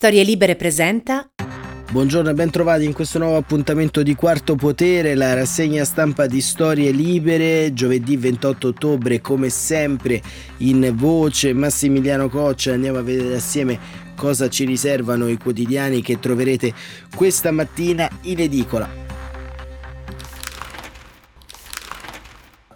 Storie Libere presenta Buongiorno e ben trovati in questo nuovo appuntamento di Quarto Potere, la rassegna stampa di Storie Libere, giovedì 28 ottobre, come sempre in voce Massimiliano Coccia, andiamo a vedere assieme cosa ci riservano i quotidiani che troverete questa mattina in edicola.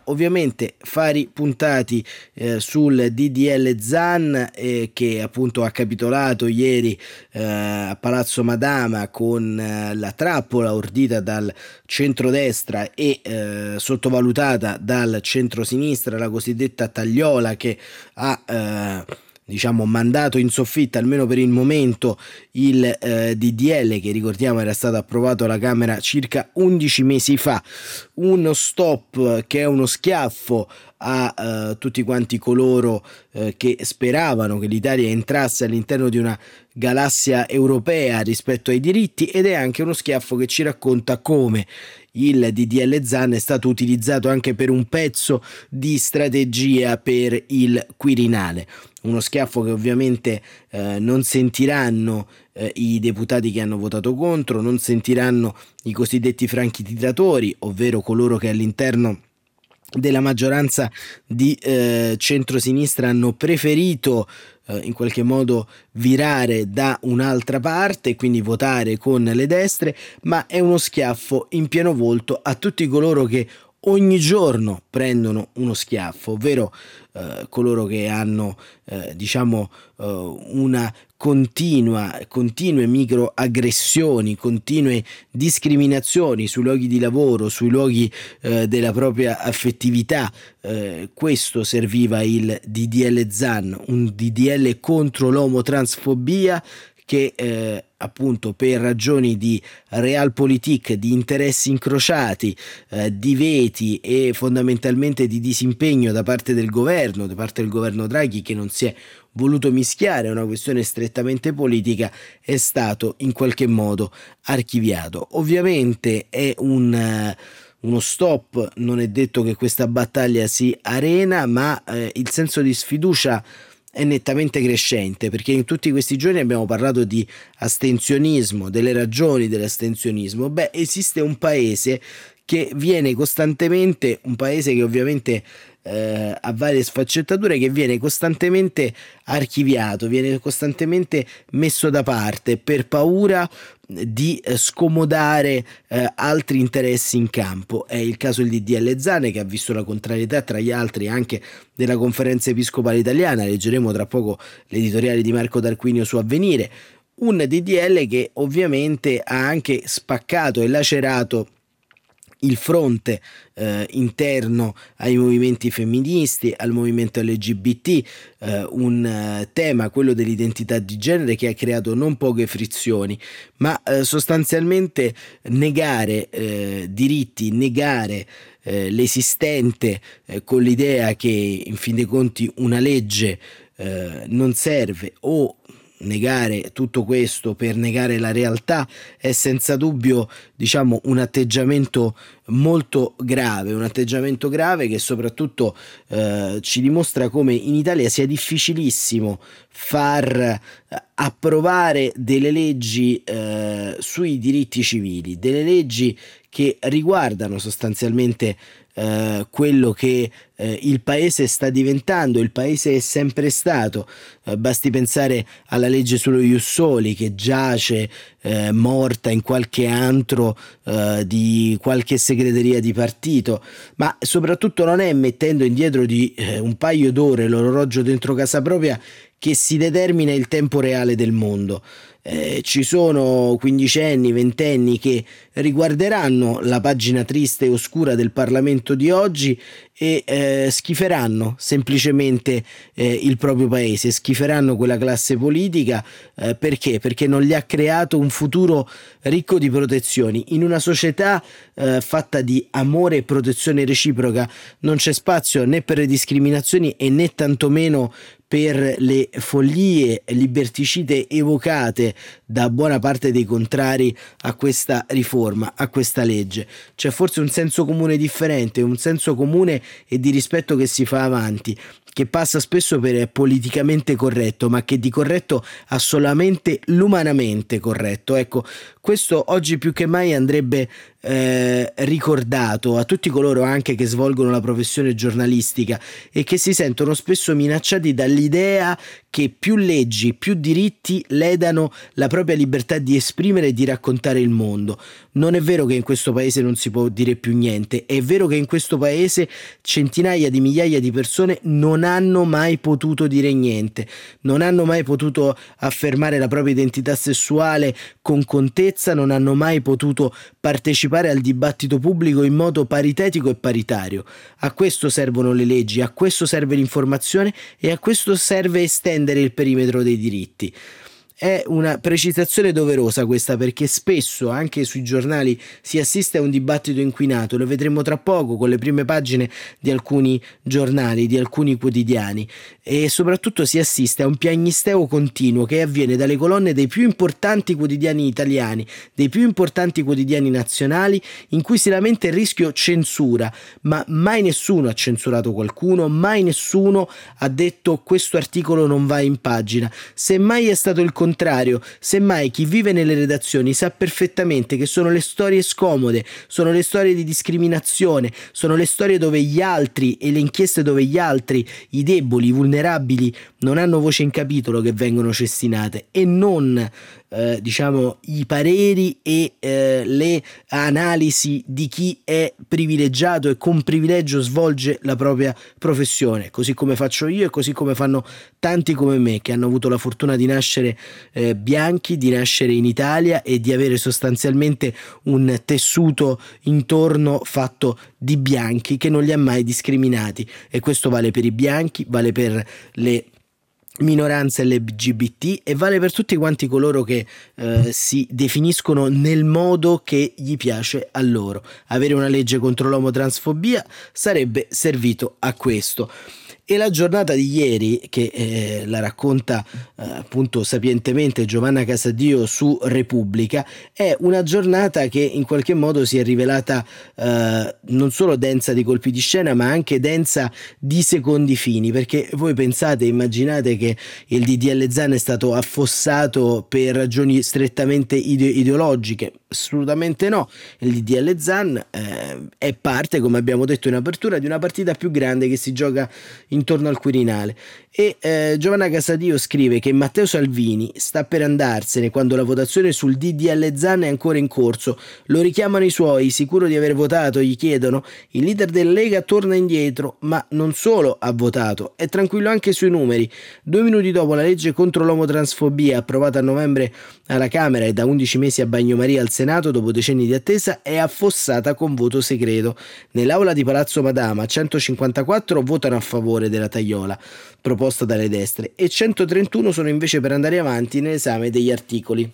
Ovviamente fari puntati eh, sul DDL Zan eh, che appunto ha capitolato ieri eh, a Palazzo Madama con eh, la trappola ordita dal centrodestra e eh, sottovalutata dal centrosinistra, la cosiddetta tagliola che ha eh, diciamo, mandato in soffitta, almeno per il momento, il eh, DDL che ricordiamo era stato approvato alla Camera circa 11 mesi fa. Uno stop che è uno schiaffo a uh, tutti quanti coloro uh, che speravano che l'Italia entrasse all'interno di una galassia europea rispetto ai diritti ed è anche uno schiaffo che ci racconta come il DDL ZAN è stato utilizzato anche per un pezzo di strategia per il Quirinale. Uno schiaffo che ovviamente eh, non sentiranno eh, i deputati che hanno votato contro, non sentiranno i cosiddetti franchi tiratori, ovvero coloro che all'interno della maggioranza di eh, centrosinistra hanno preferito eh, in qualche modo virare da un'altra parte quindi votare con le destre, ma è uno schiaffo in pieno volto a tutti coloro che ogni giorno prendono uno schiaffo, ovvero eh, coloro che hanno eh, diciamo eh, una continua, continue microaggressioni, continue discriminazioni sui luoghi di lavoro, sui luoghi eh, della propria affettività. Eh, questo serviva il DDL ZAN, un DDL contro l'omotransfobia che eh, appunto per ragioni di realpolitik, di interessi incrociati, eh, di veti e fondamentalmente di disimpegno da parte del governo, da parte del governo Draghi che non si è voluto mischiare una questione strettamente politica, è stato in qualche modo archiviato. Ovviamente è un... Uh, uno stop, non è detto che questa battaglia si arena, ma eh, il senso di sfiducia è nettamente crescente perché in tutti questi giorni abbiamo parlato di astensionismo, delle ragioni dell'astensionismo. Beh, esiste un paese che viene costantemente, un paese che ovviamente eh, ha varie sfaccettature, che viene costantemente archiviato, viene costantemente messo da parte per paura di eh, scomodare eh, altri interessi in campo. È il caso del DDL Zane che ha visto la contrarietà tra gli altri anche della conferenza episcopale italiana, leggeremo tra poco l'editoriale di Marco Tarquinio su Avvenire, un DDL che ovviamente ha anche spaccato e lacerato il fronte eh, interno ai movimenti femministi, al movimento LGBT, eh, un eh, tema, quello dell'identità di genere, che ha creato non poche frizioni, ma eh, sostanzialmente negare eh, diritti, negare eh, l'esistente con l'idea che in fin dei conti una legge non serve o negare tutto questo per negare la realtà è senza dubbio diciamo un atteggiamento molto grave un atteggiamento grave che soprattutto eh, ci dimostra come in Italia sia difficilissimo far eh, approvare delle leggi eh, sui diritti civili delle leggi che riguardano sostanzialmente eh, quello che eh, il paese sta diventando, il paese è sempre stato. Eh, basti pensare alla legge sullo Jussoli che giace eh, morta in qualche antro eh, di qualche segreteria di partito, ma soprattutto non è mettendo indietro di eh, un paio d'ore l'orologio dentro casa propria che si determina il tempo reale del mondo eh, ci sono quindicenni, ventenni che riguarderanno la pagina triste e oscura del Parlamento di oggi e eh, schiferanno semplicemente eh, il proprio paese, schiferanno quella classe politica eh, perché? Perché non gli ha creato un futuro ricco di protezioni. In una società eh, fatta di amore e protezione reciproca non c'è spazio né per le discriminazioni e né tantomeno per le follie liberticide evocate da buona parte dei contrari a questa riforma, a questa legge. C'è forse un senso comune differente, un senso comune e di rispetto che si fa avanti che passa spesso per politicamente corretto, ma che di corretto ha solamente l'umanamente corretto. Ecco, questo oggi più che mai andrebbe eh, ricordato a tutti coloro anche che svolgono la professione giornalistica e che si sentono spesso minacciati dall'idea che più leggi, più diritti ledano la propria libertà di esprimere e di raccontare il mondo. Non è vero che in questo paese non si può dire più niente, è vero che in questo paese centinaia di migliaia di persone non hanno mai potuto dire niente, non hanno mai potuto affermare la propria identità sessuale con contezza, non hanno mai potuto partecipare al dibattito pubblico in modo paritetico e paritario. A questo servono le leggi, a questo serve l'informazione e a questo serve estendere il perimetro dei diritti. È una precisazione doverosa questa perché spesso anche sui giornali si assiste a un dibattito inquinato, lo vedremo tra poco con le prime pagine di alcuni giornali, di alcuni quotidiani. E soprattutto si assiste a un piagnisteo continuo che avviene dalle colonne dei più importanti quotidiani italiani, dei più importanti quotidiani nazionali in cui si lamenta il rischio censura, ma mai nessuno ha censurato qualcuno, mai nessuno ha detto questo articolo non va in pagina, semmai è stato il contrario, semmai chi vive nelle redazioni sa perfettamente che sono le storie scomode, sono le storie di discriminazione, sono le storie dove gli altri e le inchieste dove gli altri, i deboli, i vulnerabili, non hanno voce in capitolo che vengono cestinate e non eh, diciamo i pareri e eh, le analisi di chi è privilegiato e con privilegio svolge la propria professione, così come faccio io e così come fanno tanti come me che hanno avuto la fortuna di nascere eh, bianchi, di nascere in Italia e di avere sostanzialmente un tessuto intorno fatto di bianchi che non li ha mai discriminati. E questo vale per i bianchi, vale per le minoranze LGBT e vale per tutti quanti coloro che eh, si definiscono nel modo che gli piace a loro. Avere una legge contro l'omotransfobia sarebbe servito a questo. E la giornata di ieri, che eh, la racconta eh, appunto sapientemente Giovanna Casadio su Repubblica, è una giornata che in qualche modo si è rivelata eh, non solo densa di colpi di scena, ma anche densa di secondi fini, perché voi pensate, immaginate che il DDL Zan è stato affossato per ragioni strettamente ide- ideologiche? Assolutamente no. Il DDL Zan eh, è parte, come abbiamo detto in apertura, di una partita più grande che si gioca intorno al Quirinale. E eh, Giovanna Casadio scrive che Matteo Salvini sta per andarsene quando la votazione sul DDL Zan è ancora in corso. Lo richiamano i suoi, sicuro di aver votato, gli chiedono. Il leader della Lega torna indietro, ma non solo ha votato, è tranquillo anche sui numeri. Due minuti dopo la legge contro l'omotransfobia, approvata a novembre alla Camera e da 11 mesi a Bagnomaria al Senato, dopo decenni di attesa, è affossata con voto segreto. Nell'aula di Palazzo Madama, 154 votano a favore della tagliola proposta dalle destre e 131 sono invece per andare avanti nell'esame degli articoli.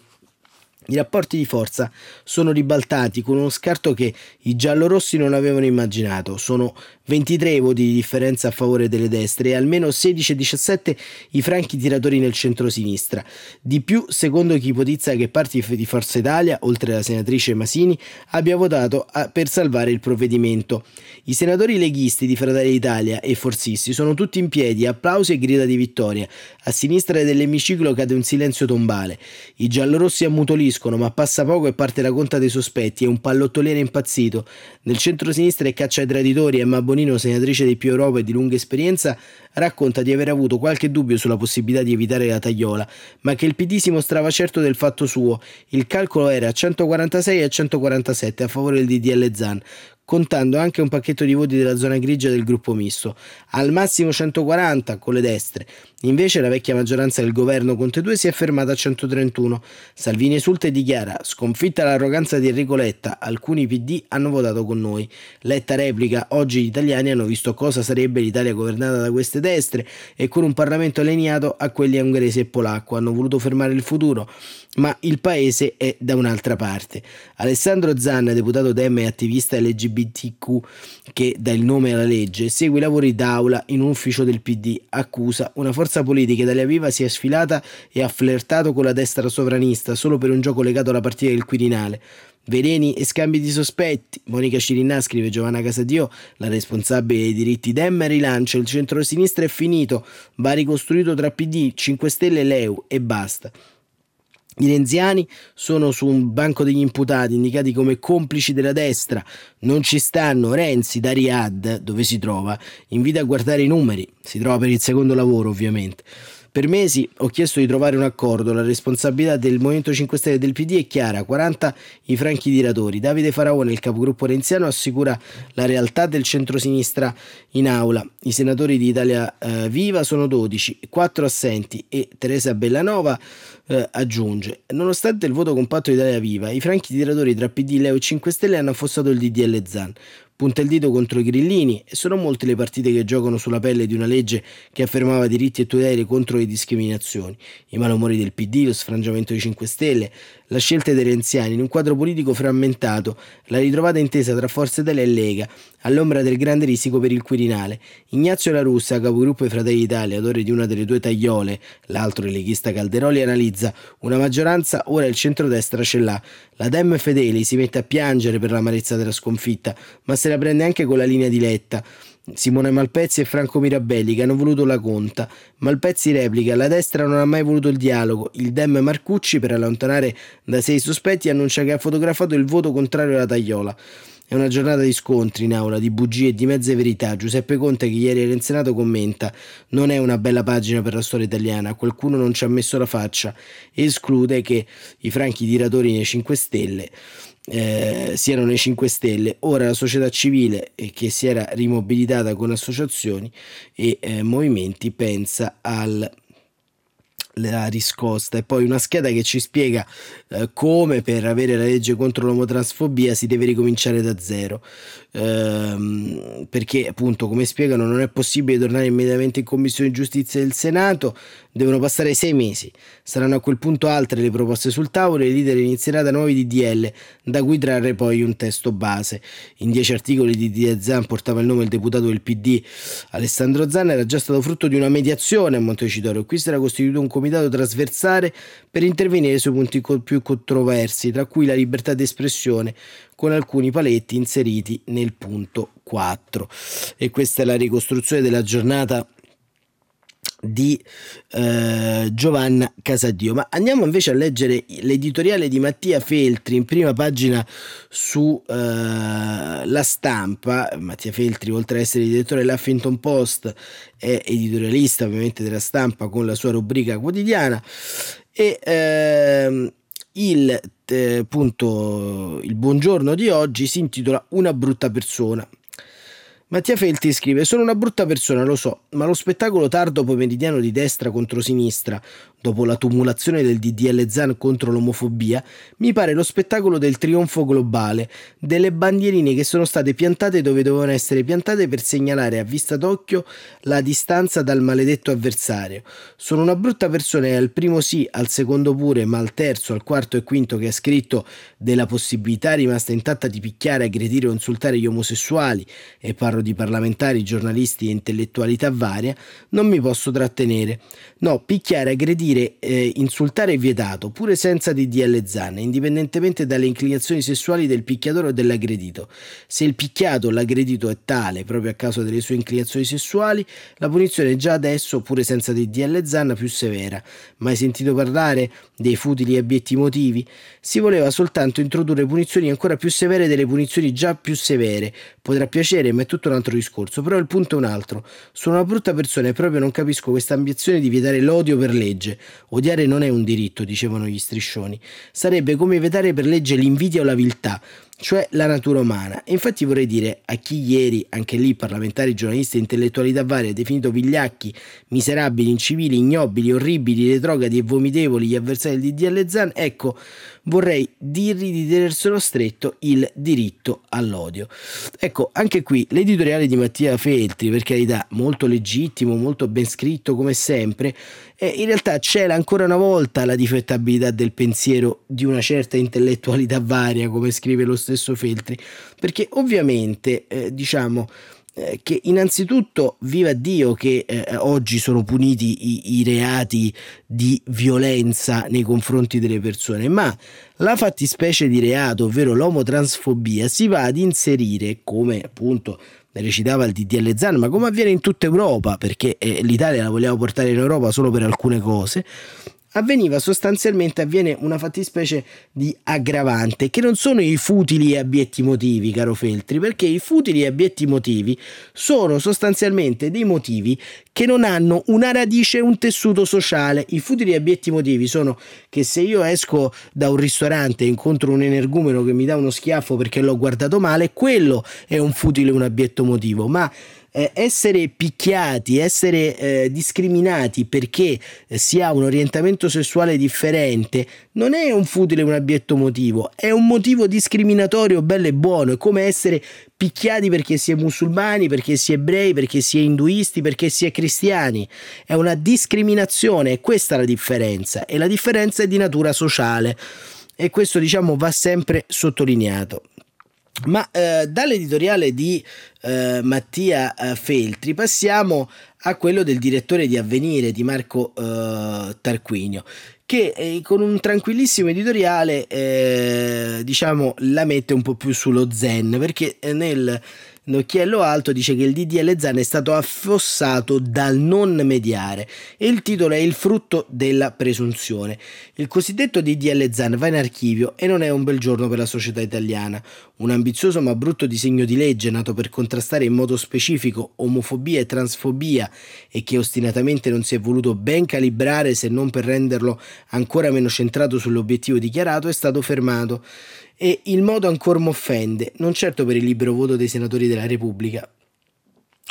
I rapporti di forza sono ribaltati con uno scarto che i giallorossi non avevano immaginato. Sono 23 voti di differenza a favore delle destre e almeno 16-17 i franchi tiratori nel centro-sinistra. Di più, secondo chi ipotizza che parti di Forza Italia, oltre alla senatrice Masini, abbia votato per salvare il provvedimento. I senatori leghisti di Fratelli d'Italia e forzisti sono tutti in piedi, applausi e grida di vittoria. A sinistra dell'emiciclo cade un silenzio tombale. I giallorossi ammutoliscono, ma passa poco e parte la conta dei sospetti e un pallottoliere impazzito. Nel centro-sinistra è caccia ai traditori e Mabonino Bonino, senatrice di più Europa e di lunga esperienza, racconta di aver avuto qualche dubbio sulla possibilità di evitare la tagliola, ma che il PD si mostrava certo del fatto suo. Il calcolo era a 146 e a 147 a favore del DDL Zan, contando anche un pacchetto di voti della zona grigia del gruppo misto, al massimo 140 con le destre. Invece la vecchia maggioranza del governo Conte 2 si è fermata a 131. Salvini esulta e dichiara: Sconfitta l'arroganza di Enrico Letta, alcuni PD hanno votato con noi. Letta replica: Oggi gli italiani hanno visto cosa sarebbe l'Italia governata da queste destre e con un Parlamento allineato a quelli ungheresi e polacco. Hanno voluto fermare il futuro ma il paese è da un'altra parte. Alessandro Zanna, deputato Dem e attivista LGBT LGBTQ che dà il nome alla legge, segue i lavori d'aula in un ufficio del PD, accusa una forza politica Italia Viva si è sfilata e ha flirtato con la destra sovranista solo per un gioco legato alla partita del Quirinale. Veleni e scambi di sospetti. Monica Cirinà scrive Giovanna Casadio, la responsabile dei diritti Dem rilancia il centro-sinistra è finito, va ricostruito tra PD, 5 Stelle Leu e basta. I renziani sono su un banco degli imputati indicati come complici della destra. Non ci stanno. Renzi da Riyadh, dove si trova, invita a guardare i numeri. Si trova per il secondo lavoro, ovviamente. Per mesi ho chiesto di trovare un accordo, la responsabilità del Movimento 5 Stelle e del PD è chiara, 40 i franchi tiratori. Davide Faraone, il capogruppo renziano, assicura la realtà del centrosinistra in aula. I senatori di Italia eh, Viva sono 12, 4 assenti e Teresa Bellanova eh, aggiunge, nonostante il voto compatto di Italia Viva, i franchi tiratori tra PD, Leo e 5 Stelle hanno affossato il DDL Zan punta il dito contro i grillini. E sono molte le partite che giocano sulla pelle di una legge che affermava diritti e tutele contro le discriminazioni, i malumori del PD, lo sfrangiamento dei 5 Stelle, la scelta dei renziani in un quadro politico frammentato, la ritrovata intesa tra Forza Italia e Lega, all'ombra del grande risico per il Quirinale. Ignazio La Russa, capogruppo dei Fratelli d'Italia, autore di una delle due tagliole, l'altro il leghista Calderoli, analizza una maggioranza, ora il centrodestra ce l'ha. La Dem Fedeli si mette a piangere per l'amarezza della sconfitta, ma se la prende anche con la linea di Letta. Simone Malpezzi e Franco Mirabelli che hanno voluto la conta. Malpezzi replica: La destra non ha mai voluto il dialogo. Il Dem Marcucci, per allontanare da sé i sospetti, annuncia che ha fotografato il voto contrario alla tagliola. È una giornata di scontri in aula, di bugie e di mezze verità. Giuseppe Conte, che ieri era in Senato, commenta: Non è una bella pagina per la storia italiana. Qualcuno non ci ha messo la faccia. Esclude che i franchi tiratori nei 5 Stelle eh, siano nei 5 Stelle. Ora la società civile, eh, che si era rimobilitata con associazioni e eh, movimenti, pensa al la riscosta. E poi una scheda che ci spiega eh, come per avere la legge contro l'omotransfobia si deve ricominciare da zero ehm, perché appunto come spiegano non è possibile tornare immediatamente in commissione giustizia del Senato. Devono passare sei mesi. Saranno a quel punto altre le proposte sul tavolo e i leader inizierà da nuovi DDL da cui trarre poi un testo base. In dieci articoli di DDL Zan portava il nome del deputato del PD Alessandro Zan era già stato frutto di una mediazione a Montecitorio. Qui si era costituito un comitato trasversale per intervenire sui punti più controversi tra cui la libertà d'espressione con alcuni paletti inseriti nel punto 4 e questa è la ricostruzione della giornata di eh, Giovanna Casadio. Ma andiamo invece a leggere l'editoriale di Mattia Feltri in prima pagina su eh, La Stampa. Mattia Feltri, oltre ad essere direttore dell'Huffington Post, è editorialista ovviamente della stampa con la sua rubrica quotidiana e eh, il, eh, appunto, il buongiorno di oggi si intitola Una brutta persona. Mattia Felti scrive: Sono una brutta persona, lo so, ma lo spettacolo tardo pomeridiano di destra contro sinistra, dopo la tumulazione del DDL Zan contro l'omofobia, mi pare lo spettacolo del trionfo globale, delle bandierine che sono state piantate dove dovevano essere piantate per segnalare a vista d'occhio la distanza dal maledetto avversario. Sono una brutta persona e al primo sì, al secondo pure, ma al terzo, al quarto e quinto che ha scritto della possibilità rimasta intatta di picchiare, aggredire o insultare gli omosessuali, e parlo di parlamentari, giornalisti e intellettualità varia, non mi posso trattenere. No, picchiare, aggredire dire eh, insultare è vietato, pure senza DDL zanne, indipendentemente dalle inclinazioni sessuali del picchiatore o dell'aggredito. Se il picchiato o l'aggredito è tale, proprio a causa delle sue inclinazioni sessuali, la punizione è già adesso, pure senza DDL zanna, più severa. Mai sentito parlare dei futili abietti motivi? Si voleva soltanto introdurre punizioni ancora più severe delle punizioni già più severe. Potrà piacere, ma è tutto un altro discorso. Però il punto è un altro. Sono una brutta persona e proprio non capisco questa ambizione di vietare l'odio per legge. Odiare non è un diritto, dicevano gli striscioni. Sarebbe come vietare per legge l'invidia o la viltà cioè la natura umana. Infatti vorrei dire a chi ieri, anche lì parlamentari, giornalisti e intellettualità varie, ha definito vigliacchi, miserabili, incivili, ignobili, orribili, retrogradi e vomitevoli gli avversari del DDL Zan, ecco, vorrei dirgli di tenerselo stretto il diritto all'odio. Ecco, anche qui l'editoriale di Mattia Feltri, per carità, molto legittimo, molto ben scritto come sempre, in realtà c'era ancora una volta la difettabilità del pensiero di una certa intellettualità varia, come scrive lo stesso Feltri, perché ovviamente, eh, diciamo, eh, che innanzitutto viva Dio che eh, oggi sono puniti i, i, reati di violenza nei confronti delle persone, ma la fattispecie di reato, ovvero l'omotransfobia, si va ad inserire, come appunto recitava il DDL Zan, ma come avviene in tutta Europa, perché eh, l'Italia la vogliamo portare in Europa solo per alcune cose, avveniva sostanzialmente avviene una fattispecie di aggravante che non sono i futili e abietti motivi caro Feltri perché i futili e abietti motivi sono sostanzialmente dei motivi che non hanno una radice un tessuto sociale. I futili e abietti motivi sono che se io esco da un ristorante e incontro un energumeno che mi dà uno schiaffo perché l'ho guardato male quello è un futile e un abietto motivo ma eh, essere picchiati, essere eh, discriminati perché si ha un orientamento sessuale differente non è un futile un abietto motivo, è un motivo discriminatorio bello e buono, è come essere picchiati perché si è musulmani, perché si è ebrei, perché si è induisti, perché si è cristiani. È una discriminazione, è questa la differenza e la differenza è di natura sociale e questo diciamo va sempre sottolineato. Ma eh, dall'editoriale di eh, Mattia eh, Feltri passiamo a quello del direttore di Avvenire di Marco eh, Tarquinio che eh, con un tranquillissimo editoriale eh, diciamo la mette un po' più sullo zen perché nel Nocchiello Alto dice che il DDL Zan è stato affossato dal non mediare e il titolo è Il frutto della presunzione. Il cosiddetto DDL Zan va in archivio e non è un bel giorno per la società italiana. Un ambizioso ma brutto disegno di legge nato per contrastare in modo specifico omofobia e transfobia e che ostinatamente non si è voluto ben calibrare se non per renderlo ancora meno centrato sull'obiettivo dichiarato è stato fermato e il modo ancora m'offende, non certo per il libero voto dei senatori della Repubblica,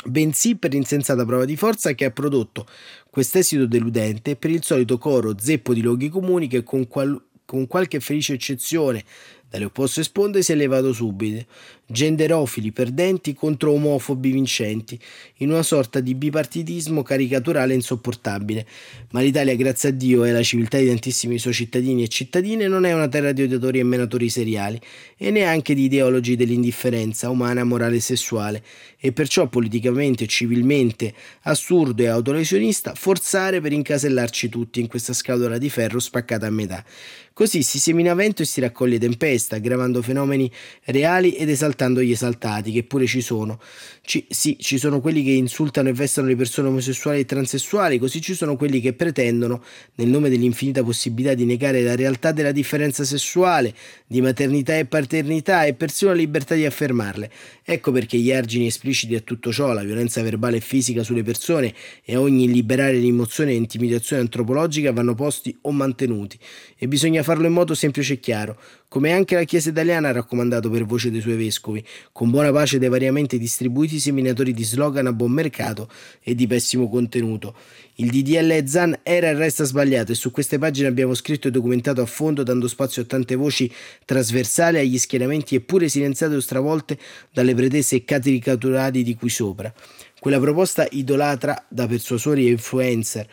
bensì per l'insensata prova di forza che ha prodotto quest'esito deludente per il solito coro zeppo di luoghi comuni che con, qual- con qualche felice eccezione dalle opposte sponde si è levato subito, genderofili perdenti contro omofobi vincenti, in una sorta di bipartitismo caricaturale insopportabile. Ma l'Italia, grazie a Dio e alla civiltà di tantissimi suoi cittadini e cittadine, non è una terra di odiatori e menatori seriali, e neanche di ideologi dell'indifferenza umana, morale e sessuale, e perciò politicamente e civilmente assurdo e autolesionista forzare per incasellarci tutti in questa scatola di ferro spaccata a metà. Così si semina vento e si raccoglie tempesta, aggravando fenomeni reali ed esaltando gli esaltati, che pure ci sono. Ci, sì, ci sono quelli che insultano e vestono le persone omosessuali e transessuali, così ci sono quelli che pretendono, nel nome dell'infinita possibilità di negare la realtà della differenza sessuale, di maternità e paternità e persino la libertà di affermarle. Ecco perché gli argini espliciti a tutto ciò, la violenza verbale e fisica sulle persone e ogni liberare rimozione e intimidazione antropologica vanno posti o mantenuti. E bisogna farlo in modo semplice e chiaro, come anche la Chiesa italiana ha raccomandato per voce dei suoi vescovi, con buona pace dei variamente distribuiti seminatori di slogan a buon mercato e di pessimo contenuto. Il DDL Zan era e resta sbagliato e su queste pagine abbiamo scritto e documentato a fondo dando spazio a tante voci trasversali agli schieramenti eppure silenziate o stravolte dalle pretese caricaturali di qui sopra. Quella proposta idolatra da persuasori e influencer,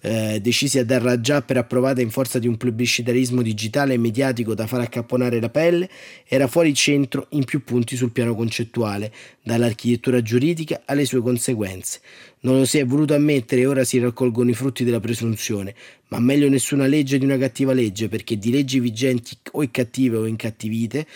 eh, decisi a darla già per approvata in forza di un plebiscitarismo digitale e mediatico da far accapponare la pelle, era fuori centro in più punti sul piano concettuale, dall'architettura giuridica alle sue conseguenze. Non lo si è voluto ammettere e ora si raccolgono i frutti della presunzione, ma meglio nessuna legge di una cattiva legge, perché di leggi vigenti o cattive o incattivite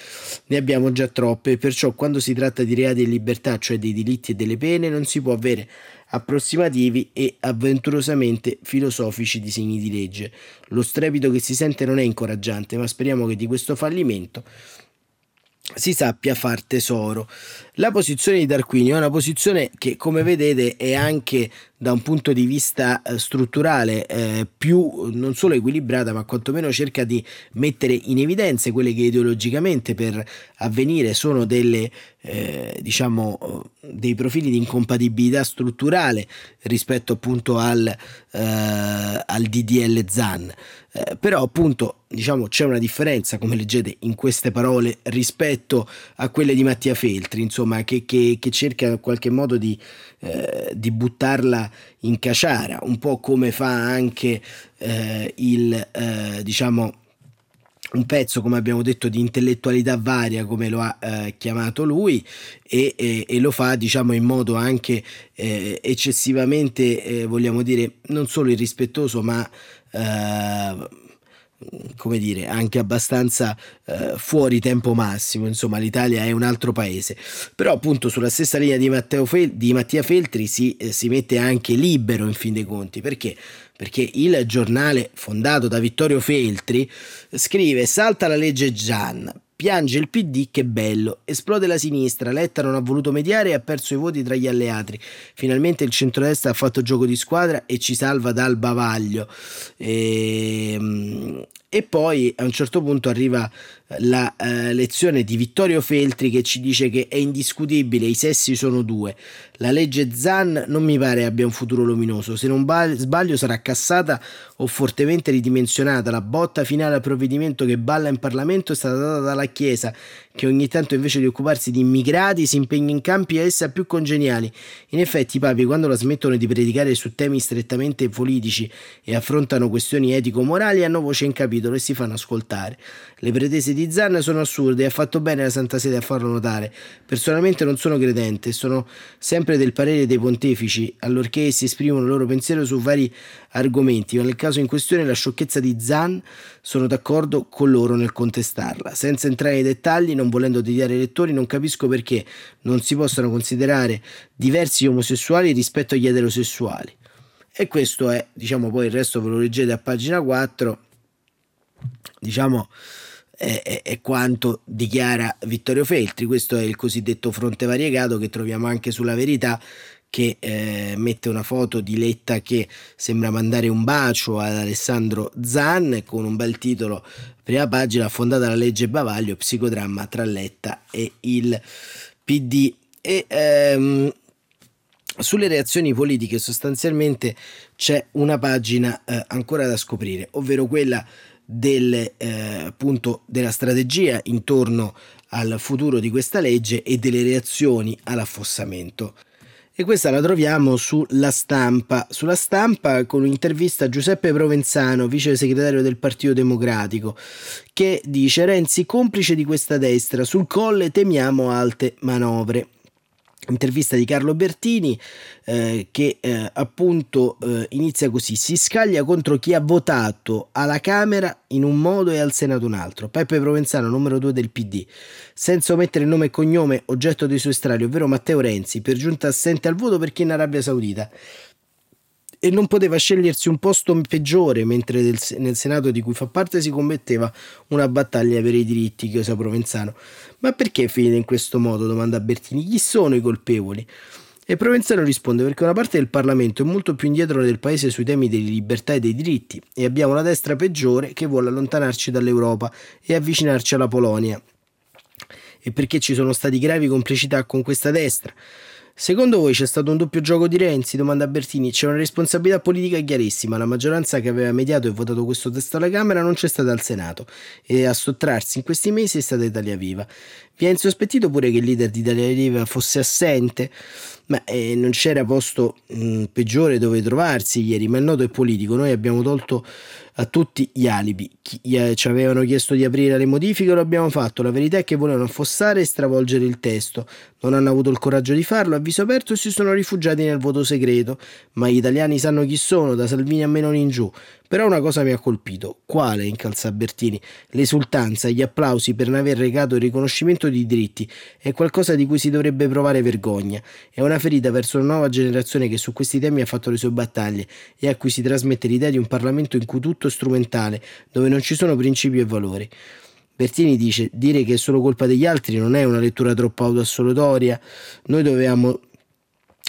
ne abbiamo già troppe, perciò quando si tratta di reati e libertà, cioè dei delitti e delle pene, non si può avere approssimativi e avventurosamente filosofici disegni di legge. Lo strepito che si sente non è incoraggiante, ma speriamo che di questo fallimento si sappia far tesoro. La posizione di Tarquinio è una posizione che, come vedete, è anche da un punto di vista eh, strutturale eh, più non solo equilibrata, ma quantomeno cerca di mettere in evidenza quelle che ideologicamente per avvenire sono delle, eh, diciamo, dei profili di incompatibilità strutturale rispetto appunto al eh, al DDL ZAN. Eh, però appunto diciamo c'è una differenza come leggete in queste parole rispetto a quelle di Mattia Feltri insomma che, che, che cerca in qualche modo di, eh, di, buttarla in caciara un po' come fa anche eh, il eh, diciamo un pezzo, come abbiamo detto, di intellettualità varia, come lo ha eh, chiamato lui, e, e, e, lo fa, diciamo, in modo anche eh, eccessivamente, eh, vogliamo dire, non solo irrispettoso, ma eh, come dire, anche abbastanza eh, fuori tempo massimo, insomma l'Italia è un altro paese. Però appunto sulla stessa linea di, Fel- di Mattia Feltri si, eh, si mette anche libero in fin dei conti, perché? Perché il giornale fondato da Vittorio Feltri scrive salta la legge Gian, Piange il PD, che bello. Esplode la sinistra. Letta non ha voluto mediare e ha perso i voti tra gli alleati. Finalmente il centrodestra ha fatto gioco di squadra e ci salva dal bavaglio. E, ehm, e poi a un certo punto arriva la eh, lezione di Vittorio Feltri che ci dice che è indiscutibile, i sessi sono due. La legge Zan non mi pare abbia un futuro luminoso, se non sbaglio sarà cassata o fortemente ridimensionata. La botta finale al provvedimento che balla in Parlamento è stata data dalla Chiesa, che ogni tanto invece di occuparsi di immigrati si impegna in campi a essa più congeniali. In effetti i papi quando la smettono di predicare su temi strettamente politici e affrontano questioni etico-morali hanno voce in capitolo e si fanno ascoltare. Le pretese di Zan sono assurde e ha fatto bene la Santa Sede a farlo notare. Personalmente non sono credente, sono sempre del parere dei pontefici, allorché essi esprimono il loro pensiero su vari argomenti, ma nel caso in questione la sciocchezza di Zan sono d'accordo con loro nel contestarla. Senza entrare nei dettagli, non volendo tediare i lettori, non capisco perché non si possano considerare diversi omosessuali rispetto agli eterosessuali. E questo è, diciamo, poi il resto ve lo leggete a pagina 4 diciamo è, è, quanto dichiara Vittorio Feltri. Questo è il cosiddetto fronte variegato che troviamo anche sulla verità che eh, mette una foto di Letta che sembra mandare un bacio ad Alessandro Zan con un bel titolo, prima pagina, affondata la legge Bavaglio, psicodramma tra Letta e il PD. E ehm, sulle reazioni politiche sostanzialmente c'è una pagina eh, ancora da scoprire, ovvero quella del, eh, della strategia intorno al futuro di questa legge e delle reazioni all'affossamento. E questa la troviamo sulla stampa. Sulla stampa con un'intervista a Giuseppe Provenzano, vice segretario del Partito Democratico, che dice Renzi complice di questa destra, sul colle temiamo alte manovre intervista di Carlo Bertini eh, che eh, appunto eh, inizia così. Si scaglia contro chi ha votato alla Camera in un modo e al Senato un altro. Peppe Provenzano numero 2 del PD senza omettere nome e cognome oggetto dei suoi strali ovvero Matteo Renzi per giunta assente al voto perché in Arabia Saudita e non poteva scegliersi un posto peggiore mentre del, nel Senato di cui fa parte si commetteva una battaglia per i diritti, chiosa Provenzano. Ma perché finire in questo modo? domanda Bertini. Chi sono i colpevoli? E Provenzano risponde perché una parte del Parlamento è molto più indietro del Paese sui temi delle libertà e dei diritti e abbiamo una destra peggiore che vuole allontanarci dall'Europa e avvicinarci alla Polonia. E perché ci sono stati gravi complicità con questa destra? Secondo voi c'è stato un doppio gioco di Renzi? Domanda Bertini. C'è una responsabilità politica chiarissima. La maggioranza che aveva mediato e votato questo testo alla Camera non c'è stata al Senato e a sottrarsi in questi mesi è stata Italia Viva. Vi è insospettito pure che il leader di Italia Viva fosse assente? Ma eh, non c'era posto mh, peggiore dove trovarsi ieri, ma il noto è politico. Noi abbiamo tolto a tutti gli alibi. Chi, eh, ci avevano chiesto di aprire le modifiche, lo abbiamo fatto. La verità è che volevano affossare e stravolgere il testo. Non hanno avuto il coraggio di farlo, a viso aperto si sono rifugiati nel voto segreto. Ma gli italiani sanno chi sono, da Salvini a Meloni in giù. Però una cosa mi ha colpito. Quale? incalza Bertini. L'esultanza, gli applausi per non aver recato il riconoscimento di diritti è qualcosa di cui si dovrebbe provare vergogna. È una ferita verso una nuova generazione che su questi temi ha fatto le sue battaglie e a cui si trasmette l'idea di un Parlamento in cui tutto è strumentale, dove non ci sono principi e valori. Bertini dice: Dire che è solo colpa degli altri non è una lettura troppo autoassolutoria. Noi dovevamo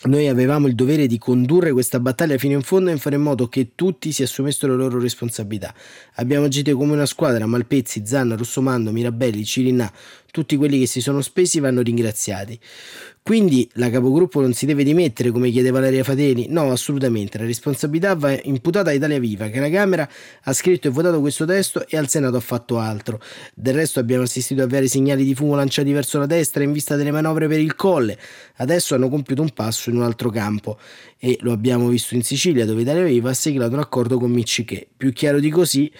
noi avevamo il dovere di condurre questa battaglia fino in fondo e fare in modo che tutti si assumessero le loro responsabilità. Abbiamo agito come una squadra, Malpezzi, Zanna, Rossomando, Mirabelli, Cirinà, tutti quelli che si sono spesi vanno ringraziati. Quindi la capogruppo non si deve dimettere come chiede Valeria Fateli? No, assolutamente. La responsabilità va imputata a Italia Viva, che la Camera ha scritto e votato questo testo e al Senato ha fatto altro. Del resto abbiamo assistito a vari segnali di fumo lanciati verso la destra in vista delle manovre per il colle. Adesso hanno compiuto un passo in un altro campo e lo abbiamo visto in Sicilia dove Italia Viva ha siglato un accordo con Miccichè. Più chiaro di così.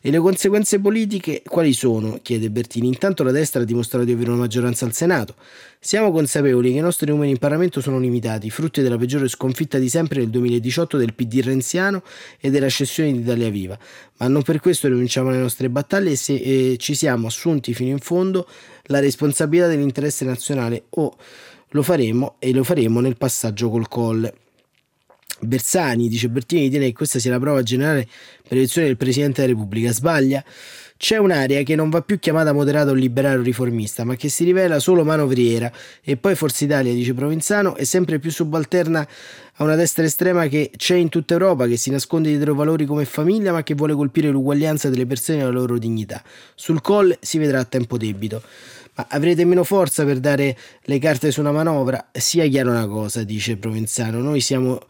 E le conseguenze politiche quali sono? chiede Bertini. Intanto la destra ha dimostrato di avere una maggioranza al Senato. Siamo consapevoli che i nostri numeri in Parlamento sono limitati, frutti della peggiore sconfitta di sempre nel 2018 del PD renziano e della scessione di Italia Viva, ma non per questo rinunciamo alle nostre battaglie se eh, ci siamo assunti fino in fondo la responsabilità dell'interesse nazionale o lo faremo e lo faremo nel passaggio col colle. Bersani dice Bertini ritiene che questa sia la prova generale per l'elezione del Presidente della Repubblica. Sbaglia? C'è un'area che non va più chiamata moderata o liberale o riformista, ma che si rivela solo manovriera. E poi Forza Italia, dice Provenzano, è sempre più subalterna a una destra estrema che c'è in tutta Europa, che si nasconde dietro valori come famiglia, ma che vuole colpire l'uguaglianza delle persone e la loro dignità. Sul col si vedrà a tempo debito. Ma avrete meno forza per dare le carte su una manovra? Sia chiaro una cosa, dice Provenzano, noi siamo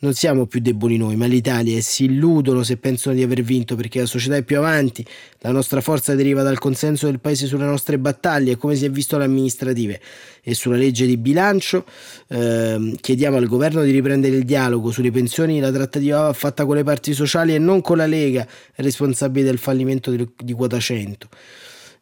non siamo più deboli noi, ma l'Italia e si illudono se pensano di aver vinto perché la società è più avanti, la nostra forza deriva dal consenso del paese sulle nostre battaglie, come si è visto alle amministrative e sulla legge di bilancio. Eh, chiediamo al governo di riprendere il dialogo sulle pensioni, la trattativa va fatta con le parti sociali e non con la Lega, responsabile del fallimento di quota 100.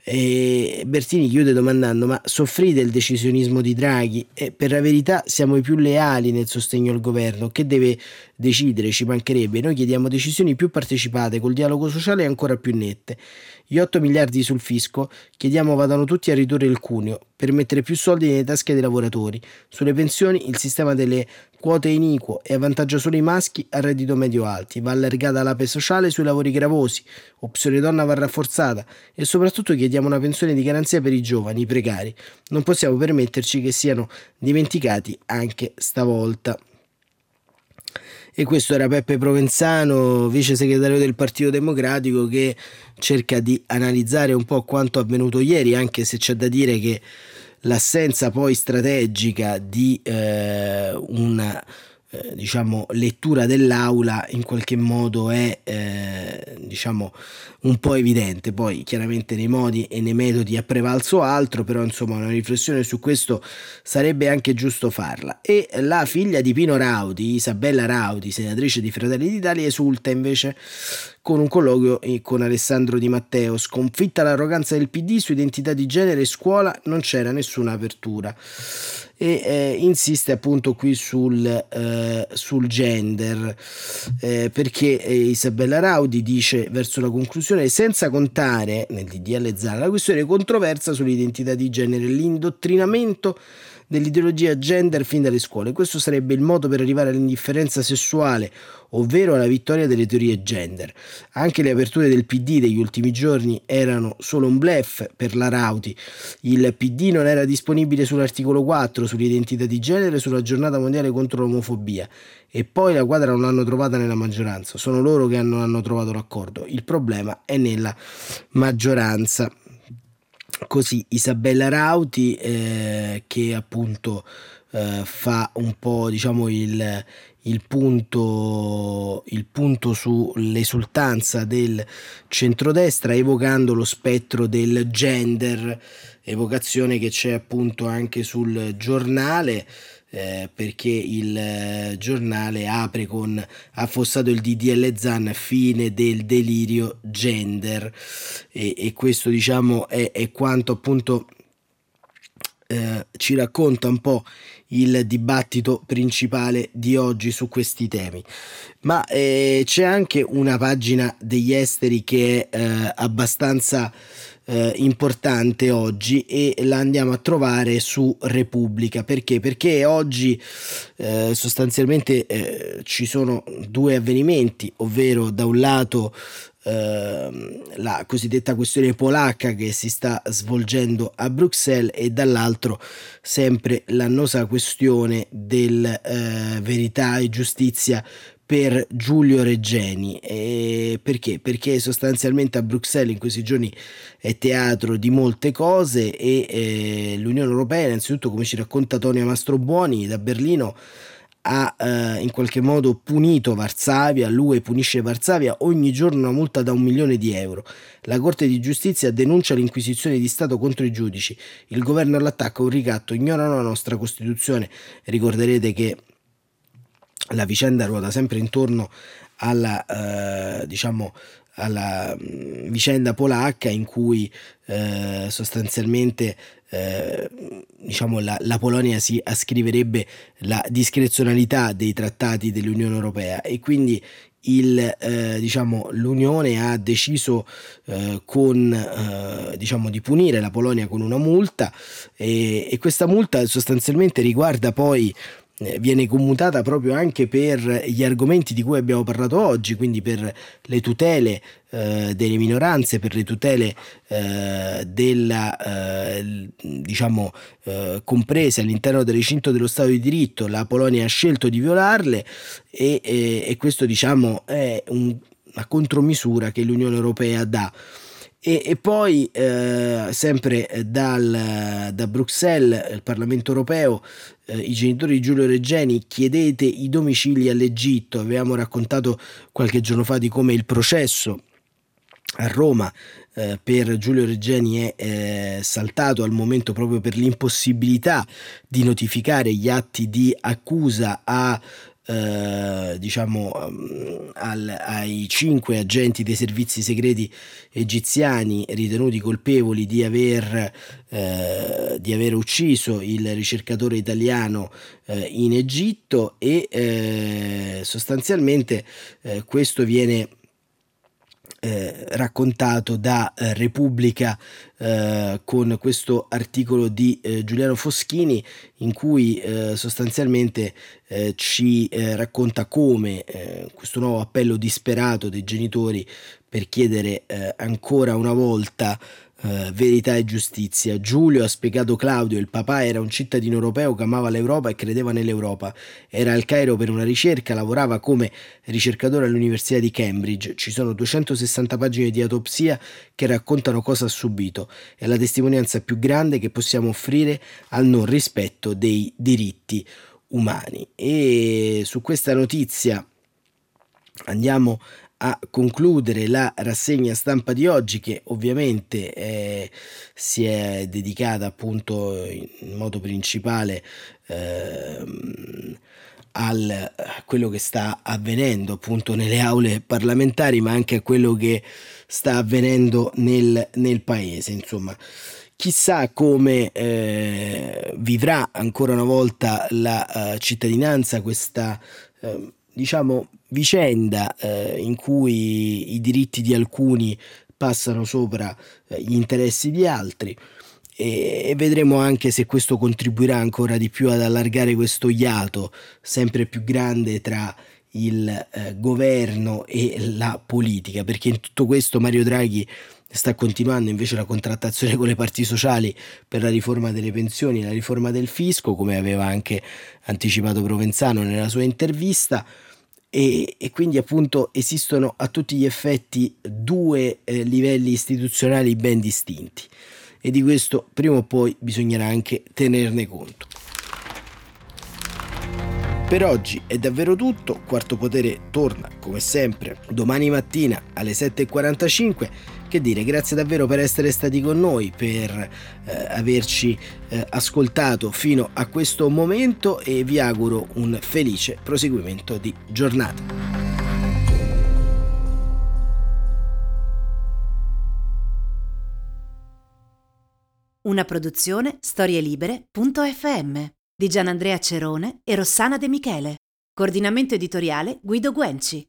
E Bertini chiude domandando: Ma soffrite il decisionismo di Draghi? E per la verità siamo i più leali nel sostegno al governo. Che deve decidere? Ci mancherebbe. Noi chiediamo decisioni più partecipate, col dialogo sociale ancora più nette. Gli 8 miliardi sul fisco chiediamo vadano tutti a ridurre il cuneo per mettere più soldi nelle tasche dei lavoratori. Sulle pensioni il sistema delle quote iniquo e avvantaggia solo i maschi a reddito medio alti. Va allargata l'ape sociale sui lavori gravosi. Opzione donna va rafforzata e soprattutto chiediamo una pensione di garanzia per i giovani, i precari. Non possiamo permetterci che siano dimenticati anche stavolta. E questo era Peppe Provenzano, vice segretario del Partito Democratico, che cerca di analizzare un po' quanto avvenuto ieri, anche se c'è da dire che l'assenza poi strategica di eh, una eh, diciamo, lettura dell'aula in qualche modo è eh, diciamo, un po' evidente. Poi chiaramente nei modi e nei metodi ha prevalso altro, però insomma una riflessione su questo sarebbe anche giusto farla. E la figlia di Pino Raudi, Isabella Raudi, senatrice di Fratelli d'Italia, esulta invece con un colloquio con Alessandro Di Matteo. Sconfitta l'arroganza del PD su identità di genere e scuola non c'era nessuna apertura e eh, insiste appunto qui sul, eh, sul gender. Eh, perché eh, Isabella Raudi dice verso la conclusione senza contare nel DDL Zara la questione controversa sull'identità di genere l'indottrinamento dell'ideologia gender fin dalle scuole. Questo sarebbe il modo per arrivare all'indifferenza sessuale, ovvero alla vittoria delle teorie gender. Anche le aperture del PD degli ultimi giorni erano solo un blef per la Rauti. Il PD non era disponibile sull'articolo 4, sull'identità di genere, sulla giornata mondiale contro l'omofobia. E poi la quadra non l'hanno trovata nella maggioranza, sono loro che non hanno trovato l'accordo. Il problema è nella maggioranza così Isabella Rauti eh, che appunto eh, fa un po' diciamo il, il punto, il punto sull'esultanza del centrodestra evocando lo spettro del gender evocazione che c'è appunto anche sul giornale eh, perché il eh, giornale apre con affossato il DDL Zan fine del delirio gender e, e questo diciamo è, è quanto appunto eh, ci racconta un po' il dibattito principale di oggi su questi temi. Ma eh, c'è anche una pagina degli esteri che è eh, abbastanza eh, importante oggi e la andiamo a trovare su Repubblica. Perché? Perché oggi eh, sostanzialmente eh, ci sono due avvenimenti, ovvero da un lato ehm, la cosiddetta questione polacca che si sta svolgendo a Bruxelles e dall'altro sempre l'annosa questione del eh, verità e giustizia per Giulio Reggeni. E perché? Perché sostanzialmente a Bruxelles in questi giorni è teatro di molte cose e eh, l'Unione Europea, innanzitutto come ci racconta Tonia Mastrobuoni da Berlino, ha eh, in qualche modo punito Varsavia, l'UE punisce Varsavia ogni giorno una multa da un milione di euro. La Corte di Giustizia denuncia l'inquisizione di Stato contro i giudici. Il governo all'attacco un ricatto, ignorano la nostra Costituzione. Ricorderete che la vicenda ruota sempre intorno alla, eh, diciamo, alla mm, vicenda polacca in cui eh, sostanzialmente eh, diciamo la, la, Polonia si ascriverebbe la discrezionalità dei trattati dell'Unione Europea. E quindi il, eh, diciamo, l'Unione ha deciso eh, con, eh, diciamo, di punire la Polonia con una multa e, e questa multa sostanzialmente riguarda poi viene commutata proprio anche per gli argomenti di cui abbiamo parlato oggi, quindi per le tutele eh, delle minoranze, per le tutele eh, della, eh, diciamo, eh, comprese all'interno del recinto dello Stato di diritto, la Polonia ha scelto di violarle e, e, e questo diciamo, è un, una contromisura che l'Unione Europea dà. E, e poi, eh, sempre dal, da Bruxelles, il Parlamento europeo, eh, i genitori di Giulio Reggeni, chiedete i domicili all'Egitto. Avevamo raccontato qualche giorno fa di come il processo a Roma eh, per Giulio Reggeni è eh, saltato al momento proprio per l'impossibilità di notificare gli atti di accusa a eh, diciamo mm, al, ai cinque agenti dei servizi segreti egiziani ritenuti colpevoli di aver, eh, di aver ucciso il ricercatore italiano eh, in Egitto e eh, sostanzialmente eh, questo viene eh, raccontato da eh, Repubblica eh, con questo articolo di eh, Giuliano Foschini in cui eh, sostanzialmente eh, ci racconta come questo nuovo appello disperato dei genitori per chiedere ancora una volta Uh, verità e giustizia. Giulio ha spiegato Claudio, il papà era un cittadino europeo che amava l'Europa e credeva nell'Europa. Era al Cairo per una ricerca, lavorava come ricercatore all'Università di Cambridge. Ci sono 260 pagine di autopsia che raccontano cosa ha subito. È la testimonianza più grande che possiamo offrire al non rispetto dei diritti umani. E su questa notizia andiamo a concludere la rassegna stampa di oggi che ovviamente eh, si è dedicata appunto in modo principale eh, al, a quello che sta avvenendo appunto nelle aule parlamentari ma anche a quello che sta avvenendo nel, nel paese insomma. Chissà come eh, vivrà ancora una volta la uh, cittadinanza questa uh, diciamo vicenda eh, in cui i diritti di alcuni passano sopra eh, gli interessi di altri. E, e, vedremo anche se questo contribuirà ancora di più ad allargare questo iato sempre più grande tra il eh, governo e la politica perché in tutto questo Mario Draghi sta continuando invece la contrattazione con le parti sociali per la riforma delle pensioni, la riforma del fisco, come aveva anche anticipato Provenzano nella sua intervista e, e, quindi appunto esistono a tutti gli effetti due eh, livelli istituzionali ben distinti. E di questo prima o poi bisognerà anche tenerne conto. Per oggi è davvero tutto, Quarto Potere torna come sempre domani mattina alle 7.45 che dire, grazie davvero per essere stati con noi, per eh, averci eh, ascoltato fino a questo momento e vi auguro un felice proseguimento di giornata. Una produzione storielibere.fm di Gianandrea Cerone e Rossana De Michele. Coordinamento editoriale Guido Guenci.